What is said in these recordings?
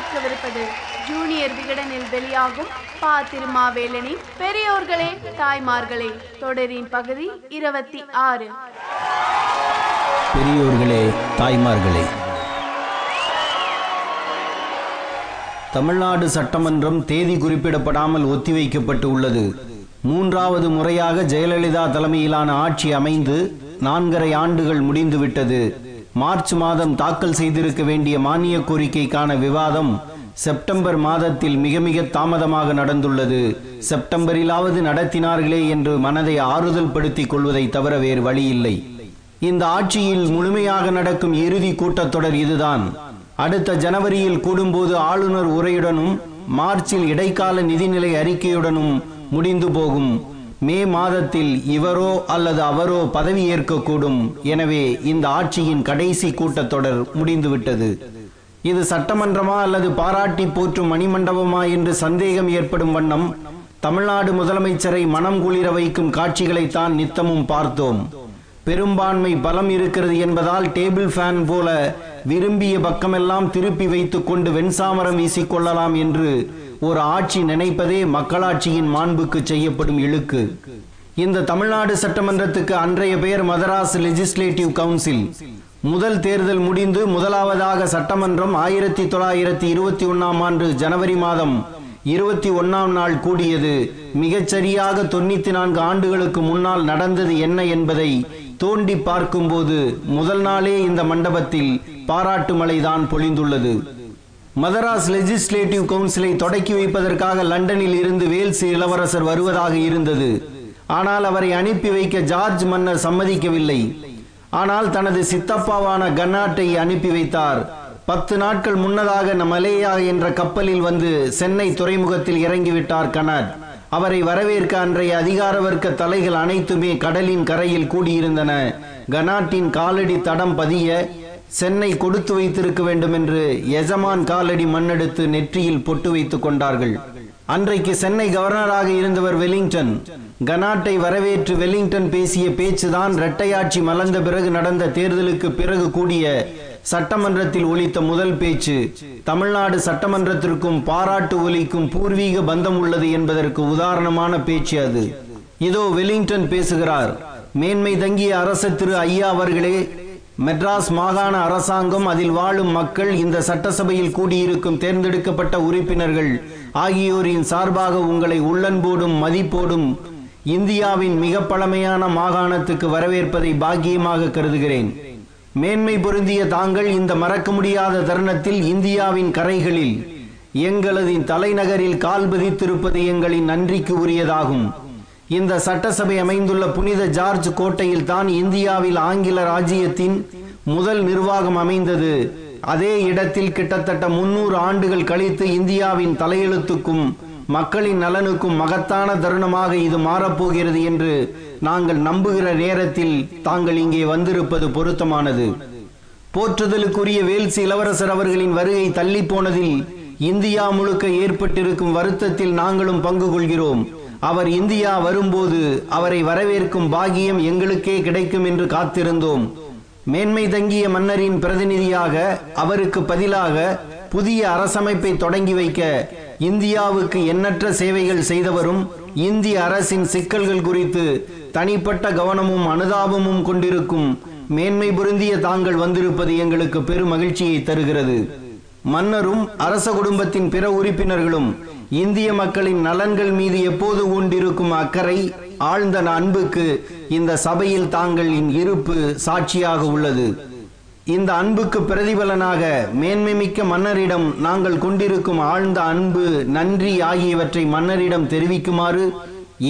கேட்கவிருப்பது ஜூனியர் விகடனில் வெளியாகும் பா திருமாவேலனி பெரியோர்களே தாய்மார்களே தொடரின் பகுதி இருபத்தி ஆறு. பெரியோர்களே தாய்மார்களே. தமிழ்நாடு சட்டமன்றம் தேதி குறிப்பிடப்படாமல் ஒத்திவைக்கப்பட்டு உள்ளது. மூன்றாவது முறையாக ஜெயலலிதா தலைமையிலான ஆட்சி அமைந்து நான்கரை ஆண்டுகள் முடிந்துவிட்டது. மார்ச் மாதம் தாக்கல் செய்திருக்க வேண்டிய மானிய கோரிக்கைக்கான விவாதம் செப்டம்பர் மாதத்தில் மிக மிக தாமதமாக நடந்துள்ளது. செப்டம்பரிலாவது நடத்தினார்களே என்று மனதை ஆறுதல் படுத்திக் கொள்வதை தவிர வேறு வழியில்லை இந்த ஆட்சியில் முழுமையாக நடக்கும் இறுதி கூட்டத்தொடர் இதுதான். அடுத்த ஜனவரியில் கூடும்போது ஆளுநர் உரையுடனும் மார்ச்சில் இடைக்கால நிதிநிலை அறிக்கையுடனும் முடிந்து போகும். மே மாதத்தில் இவரோ அல்லது அவரோ பதவி ஏற்கக்கூடும். எனவே இந்த ஆட்சியின் கடைசி கூட்டத்தொடர் முடிந்துவிட்டது. இது சட்டமன்றமா அல்லது பாராட்டி போற்றும் மணிமண்டபமா என்று சந்தேகம் ஏற்படும் வண்ணம் தமிழ்நாடு முதலமைச்சரை மனம் குளிர வைக்கும் காட்சிகளைத்தான் நித்தமும் பார்த்தோம். பெரும்பான்மை பலம் இருக்கிறது என்பதால் டேபிள் ஃபேன் போல விரும்பிய பக்கமெல்லாம் திருப்பி வைத்துக் கொண்டு வெண்சாமரம் வீசிக்கொள்ளலாம் என்று ஒரு ஆட்சி நினைப்பதே மக்களாட்சியின் மாண்புக்கு செய்யப்படும் இழுக்கு. இந்த தமிழ்நாடு சட்டமன்றத்துக்கு அன்றைய பெயர் மதராஸ் லெஜிஸ்லேட்டிவ் கவுன்சில். முதல் தேர்தல் முடிந்து முதலாவதாக சட்டமன்றம் ஆயிரத்தி தொள்ளாயிரத்தி இருபத்தி ஒன்னாம் ஆண்டு ஜனவரி மாதம் இருபத்தி ஒன்னாம் நாள் கூடியது. மிகச்சரியாக தொண்ணூத்தி நான்கு ஆண்டுகளுக்கு முன்னால் நடந்தது என்ன என்பதை தோண்டி பார்க்கும்போது முதல் நாளே இந்த மண்டபத்தில் பாராட்டு மழைதான் பொழிந்துள்ளது. மதராஸ் லெஜிஸ்லேட்டிவ் கவுன்சிலை தொடக்கி வைப்பதற்காக லண்டனில் இருந்து வேல்ஸ் இளவரசர் வருவதாக இருந்தது. ஆனால் அவரை அனுப்பி வைக்க ஜார்ஜ் மன்னர் சம்மதிக்கவில்லை. ஆனால் தனது சித்தப்பாவான கன்னாட்டை அனுப்பி வைத்தார். பத்து நாட்கள் முன்னதாக மலேயா என்ற கப்பலில் வந்து சென்னை துறைமுகத்தில் இறங்கிவிட்டார் கனாட். அவரை வரவேற்க அன்றைய அதிகார வர்க்க தலைகள் அனைத்துமே கடலின் கரையில் கூடியிருந்தன. கனாட்டின் காலடி தடம் பதிய சென்னை கொடுத்து வைத்திருக்க வேண்டும் என்று எஜமான் காலடி மண்ணெடுத்து நெற்றியில் பொட்டு வைத்துக் கொண்டார்கள். அன்றைக்கு சென்னை கவர்னராக இருந்தவர் வெலிங்டன். கனாட்டை வரவேற்று வெலிங்டன் பேசிய பேச்சுதான் இரட்டையாட்சி மலர்ந்த பிறகு நடந்த தேர்தலுக்கு பிறகு கூடிய சட்டமன்றத்தில் ஒலித்த முதல் பேச்சு. தமிழ்நாடு சட்டமன்றத்திற்கும் பாராட்டு ஒலிக்கும் பூர்வீக பந்தம் உள்ளது என்பதற்கு உதாரணமான பேச்சு அது. இதோ வெலிங்டன் பேசுகிறார். மேன்மை தங்கிய அரச திரு ஐயா அவர்களே மெட்ராஸ் மாகாண அரசாங்கம் அதில் வாழும் மக்கள் இந்த சட்டசபையில் கூடியிருக்கும் தேர்ந்தெடுக்கப்பட்ட உறுப்பினர்கள் ஆகியோரின் சார்பாக உங்களை உள்ளன்போடும் மதிப்போடும் இந்தியாவின் மிக பழமையான மாகாணத்துக்கு வரவேற்பதை பாக்கியமாக கருதுகிறேன். மேன்மை பொருந்திய தாங்கள் இந்த மறக்க முடியாத தருணத்தில் இந்தியாவின் கரைகளில் எங்களது தலைநகரில் கால் பதித்திருப்பது எங்களின் நன்றிக்கு உரியதாகும். இந்த சட்டசபை அமைந்துள்ள புனித ஜார்ஜ் கோட்டையில் தான் இந்தியாவில் ஆங்கில ராஜ்யத்தின் முதல் நிர்வாகம் அமைந்தது. அதே இடத்தில் கிட்டத்தட்ட முன்னூறு ஆண்டுகள் கழித்து இந்தியாவின் தலையெழுத்துக்கும் மக்களின் நலனுக்கும் மகத்தான தருணமாக இது மாறப்போகிறது என்று நாங்கள் நம்புகிற நேரத்தில் தாங்கள் இங்கே வந்திருப்பது பொருத்தமானது. போற்றுதலுக்குரிய வேல்ஸ் இளவரசர் அவர்களின் வருகை தள்ளி போனதில் இந்தியா முழுக்க ஏற்பட்டிருக்கும் வருத்தத்தில் நாங்களும் பங்கு கொள்கிறோம். அவர் இந்தியா வரும்போது அவரை வரவேற்கும் பாகியம் எங்களுக்கே கிடைக்கும் என்று காத்திருந்தோம். மேன்மை தங்கிய மன்னரின் பிரதிநிதியாக அவருக்கு பதிலாக புதிய அரசமைப்பை தொடங்கி வைக்க இந்தியாவுக்கு எண்ணற்ற சேவைகள் செய்தவரும் இந்திய அரசின் சிக்கல்கள் குறித்து தனிப்பட்ட கவனமும் அனுதாபமும் கொண்டிருக்கும் மேன்மை பொருந்திய தாங்கள் வந்திருப்பது எங்களுக்கு பெரும் மகிழ்ச்சியை தருகிறது. மன்னரும் அரச குடும்பத்தின் பிற உறுப்பினர்களும் இந்திய மக்களின் நலன்கள் மீது எப்போது ஊண்டிருக்கும் அக்கறை ஆழ்ந்த அன்புக்கு இந்த சபையில் தாங்களின் இருப்பு சாட்சியாக உள்ளது. இந்த அன்புக்கு பிரதிபலனாக மேன்மைமிக்க மன்னரிடம் நாங்கள் கொண்டிருக்கும் ஆழ்ந்த அன்பு நன்றி ஆகியவற்றை மன்னரிடம் தெரிவிக்குமாறு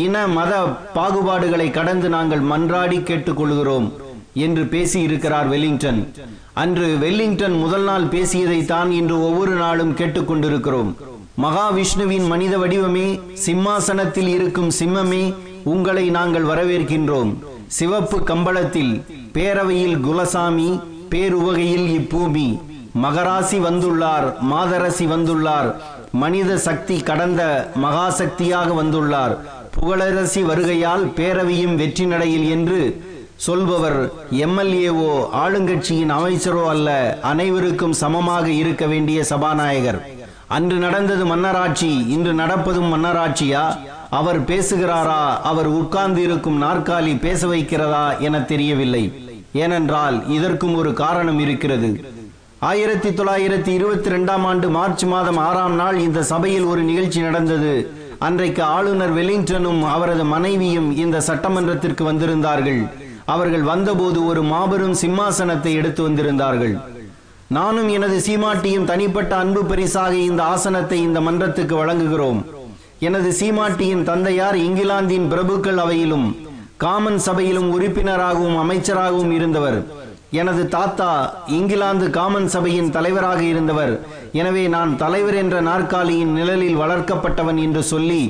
இன மத பாகுபாடுகளை கடந்து நாங்கள் மன்றாடி கேட்டுக்கொள்கிறோம் என்று பேசியிருக்கிறார் வெல்லிங்டன். அன்று வெல்லிங்டன் முதல் நாள் பேசியதை தான் இன்று ஒவ்வொரு நாளும் கேட்டுக்கொண்டிருக்கிறோம். மகாவிஷ்ணுவின் மனித வடிவமே சிம்மாசனத்தில் இருக்கும் சிம்மமே உங்களை நாங்கள் வரவேற்கின்றோம். சிவப்பு கம்பளத்தில் பேரவையில் குலசாமி பேருவகையில் இப்பூமி. மகராசி வந்துள்ளார் மாதரசி வந்துள்ளார். மனித சக்தி கடந்த மகாசக்தியாக வந்துள்ளார். புகழரசி வருகையால் பேரவையும் வெற்றி நடையில் என்று சொல்பவர் எம்எல்ஏவோ ஆளுங்கட்சியின் அமைச்சரோ அல்ல அனைவருக்கும் சமமாக இருக்க வேண்டிய சபாநாயகர். அன்று நடந்தது மன்னராட்சி இன்று நடப்பதும் மன்னராட்சியா? அவர் பேசுகிறாரா? அவர் உட்கார்ந்து இருக்கும் நாற்காலி பேச வைக்கிறதா என தெரியவில்லை. ஏனென்றால் இதற்கும் ஒரு காரணம் இருக்கிறது. ஆயிரத்தி தொள்ளாயிரத்தி இருபத்தி ரெண்டாம் ஆண்டு மார்ச் மாதம் ஆறாம் நாள் இந்த சபையில் ஒரு நிகழ்ச்சி நடந்தது. அன்றைக்கு ஆளுநர் வெலிங்டனும் அவரது மனைவியும் இந்த சட்டமன்றத்திற்கு வந்திருந்தார்கள். அவர்கள் வந்தபோது ஒரு மாபெரும் சிம்மாசனத்தை எடுத்து வந்திருந்தார்கள். நானும் எனது சீமாட்டியும் தனிப்பட்ட அன்பு பரிசாக இந்த ஆசனத்தை இந்த மன்றத்துக்கு வழங்குகிறோம். எனது சீமாட்டியின் தந்தையார் இங்கிலாந்தின் பிரபுக்கள் அவையிலும் காமன் சபையிலும் உறுப்பினராகவும் அமைச்சராகவும் இருந்தவர். எனது தாத்தா இங்கிலாந்து காமன் சபையின் தலைவராக இருந்தவர். எனவே நான் தலைவர் என்ற நாற்காலியின் நிழலில் வளர்க்கப்பட்டவன் என்று சொல்லி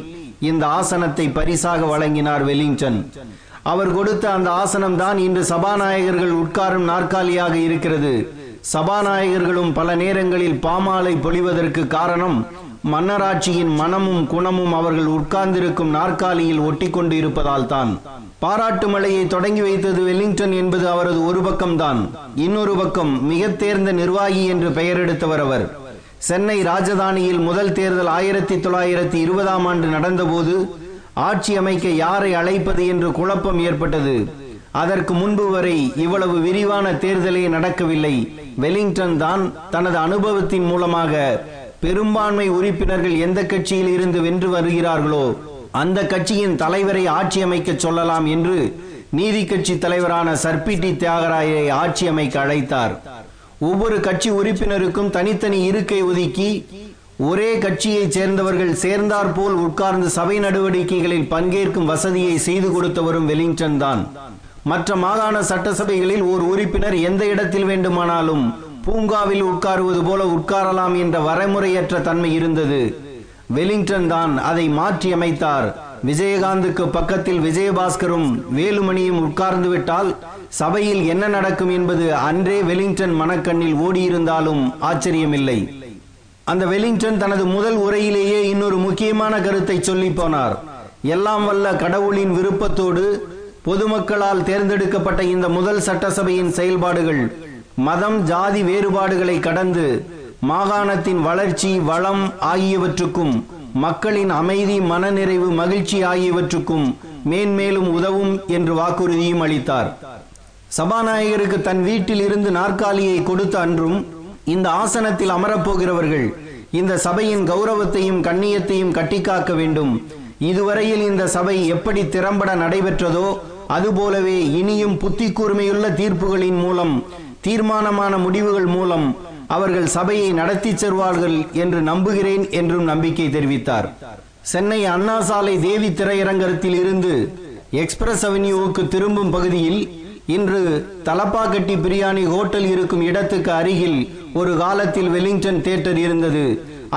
இந்த ஆசனத்தை பரிசாக வழங்கினார் வெலிங்டன். அவர் கொடுத்த அந்த ஆசனம்தான் இன்று சபாநாயகர்கள் உட்காரும் நாற்காலியாக இருக்கிறது. சபாநாயகர்களும் பல நேரங்களில் பாமாலை பொழிவதற்கு காரணம் மன்னராட்சியின் மனமும் குணமும் அவர்கள் உட்கார்ந்திருக்கும் நாற்காலியில் ஒட்டிக்கொண்டு இருப்பதால் தான் பாராட்டு மலையை தொடங்கி வைத்தது வெல்லிங்டன் என்பது அவரது ஒரு பக்கம்தான். இன்னொரு பக்கம் மிக தேர்ந்த நிர்வாகி என்று பெயர் எடுத்தவர் அவர். சென்னை ராஜதானியில் முதல் தேர்தல் ஆயிரத்தி தொள்ளாயிரத்தி இருபதாம் ஆண்டு நடந்தபோது ஆட்சி அமைக்க யாரை அழைப்பது என்று குழப்பம் ஏற்பட்டது. அதற்கு முன்பு வரை இவ்வளவு விரிவான தேர்தலே நடக்கவில்லை. வெலிங்டன் தான் தனது அனுபவத்தின் மூலமாக பெரும்பான்மை உறுப்பினர்கள் எந்த கட்சியில் இருந்து வென்று வருகிறார்களோ அந்த கட்சியின் தலைவரை ஆட்சி அமைக்க சொல்லலாம் என்று நீதி கட்சி தலைவரான சர்பிடி தியாகராயை ஆட்சி அமைக்க அழைத்தார். ஒவ்வொரு கட்சி உறுப்பினருக்கும் தனித்தனி இருக்கை ஒதுக்கி ஒரே கட்சியைச் சேர்ந்தவர்கள் சேர்ந்தார் போல் உட்கார்ந்து சபை நடவடிக்கைகளில் பங்கேற்கும் வசதியை செய்து கொடுத்தவரும் வெலிங்டன் தான். மற்ற மாகாண சட்டசபைகளில் ஒரு உறுப்பினர் எந்த இடத்தில் வேண்டுமானாலும் பூங்காவில் உட்காருவது போல உட்காரலாம் என்ற வரைமுறையற்ற தன்மை இருந்தது. வெலிங்டன் தான் அதை மாற்றியமைத்தார். விஜயகாந்துக்கு பக்கத்தில் விஜயபாஸ்கரும் வேலுமணியும் உட்கார்ந்து விட்டால் சபையில் என்ன நடக்கும் என்பது அன்றே வெலிங்டன் மனக்கண்ணில் ஓடியிருந்தாலும் ஆச்சரியமில்லை. அந்த வெலிங்டன் தனது முதல் உரையிலேயே இன்னொரு முக்கியமான கருத்தை சொல்லி போனார். எல்லாம் வல்ல கடவுளின் விருப்பத்தோடு பொதுமக்களால் தேர்ந்தெடுக்கப்பட்ட இந்த முதல் சட்டசபையின் செயல்பாடுகள் மதம் ஜாதி வேறுபாடுகளை கடந்து மாகாணத்தின் வளர்ச்சி வளம் ஆகியவற்றுக்கும் மக்களின் அமைதி மனநிறைவு மகிழ்ச்சி ஆகியவற்றுக்கும் மேன்மேலும் உதவும் என்று வாக்குறுதியும் அளித்தார். சபாநாயகருக்கு தன் வீட்டில் இருந்து நாற்காலியை கொடுத்த அன்றும் இந்த ஆசனத்தில் அமரப்போகிறவர்கள் இந்த சபையின் கௌரவத்தையும் கண்ணியத்தையும் கட்டிக்காக்க வேண்டும். இதுவரையில் இந்த சபை எப்படி திறம்பட நடைபெற்றதோ அதுபோலவே இனியும் புத்தி கூர்மையுள்ள தீர்ப்புகளின் மூலம் தீர்மானமான முடிவுகள் மூலம் அவர்கள் சபையை நடத்தி செல்வார்கள் என்று நம்புகிறேன் என்றும் நம்பிக்கை தெரிவித்தார். சென்னை அண்ணா சாலை தேவி திரையரங்கத்தில் இருந்து எக்ஸ்பிரஸ் அவென்யூவுக்கு திரும்பும் பகுதியில் இன்று தலப்பாக்கட்டி பிரியாணி ஹோட்டல் இருக்கும் இடத்துக்கு அருகில் ஒரு காலத்தில் வெலிங்டன் தியேட்டர் இருந்தது.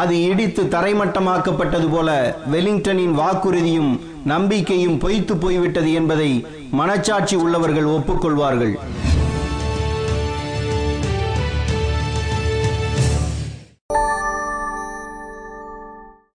அது இடித்து தரைமட்டமாக்கப்பட்டது போல வெலிங்டனின் வாக்குறுதியும் நம்பிக்கையும் பொய்த்து போய்விட்டது என்பதை மனச்சாட்சி உள்ளவர்கள் ஒப்புக்கொள்வார்கள்.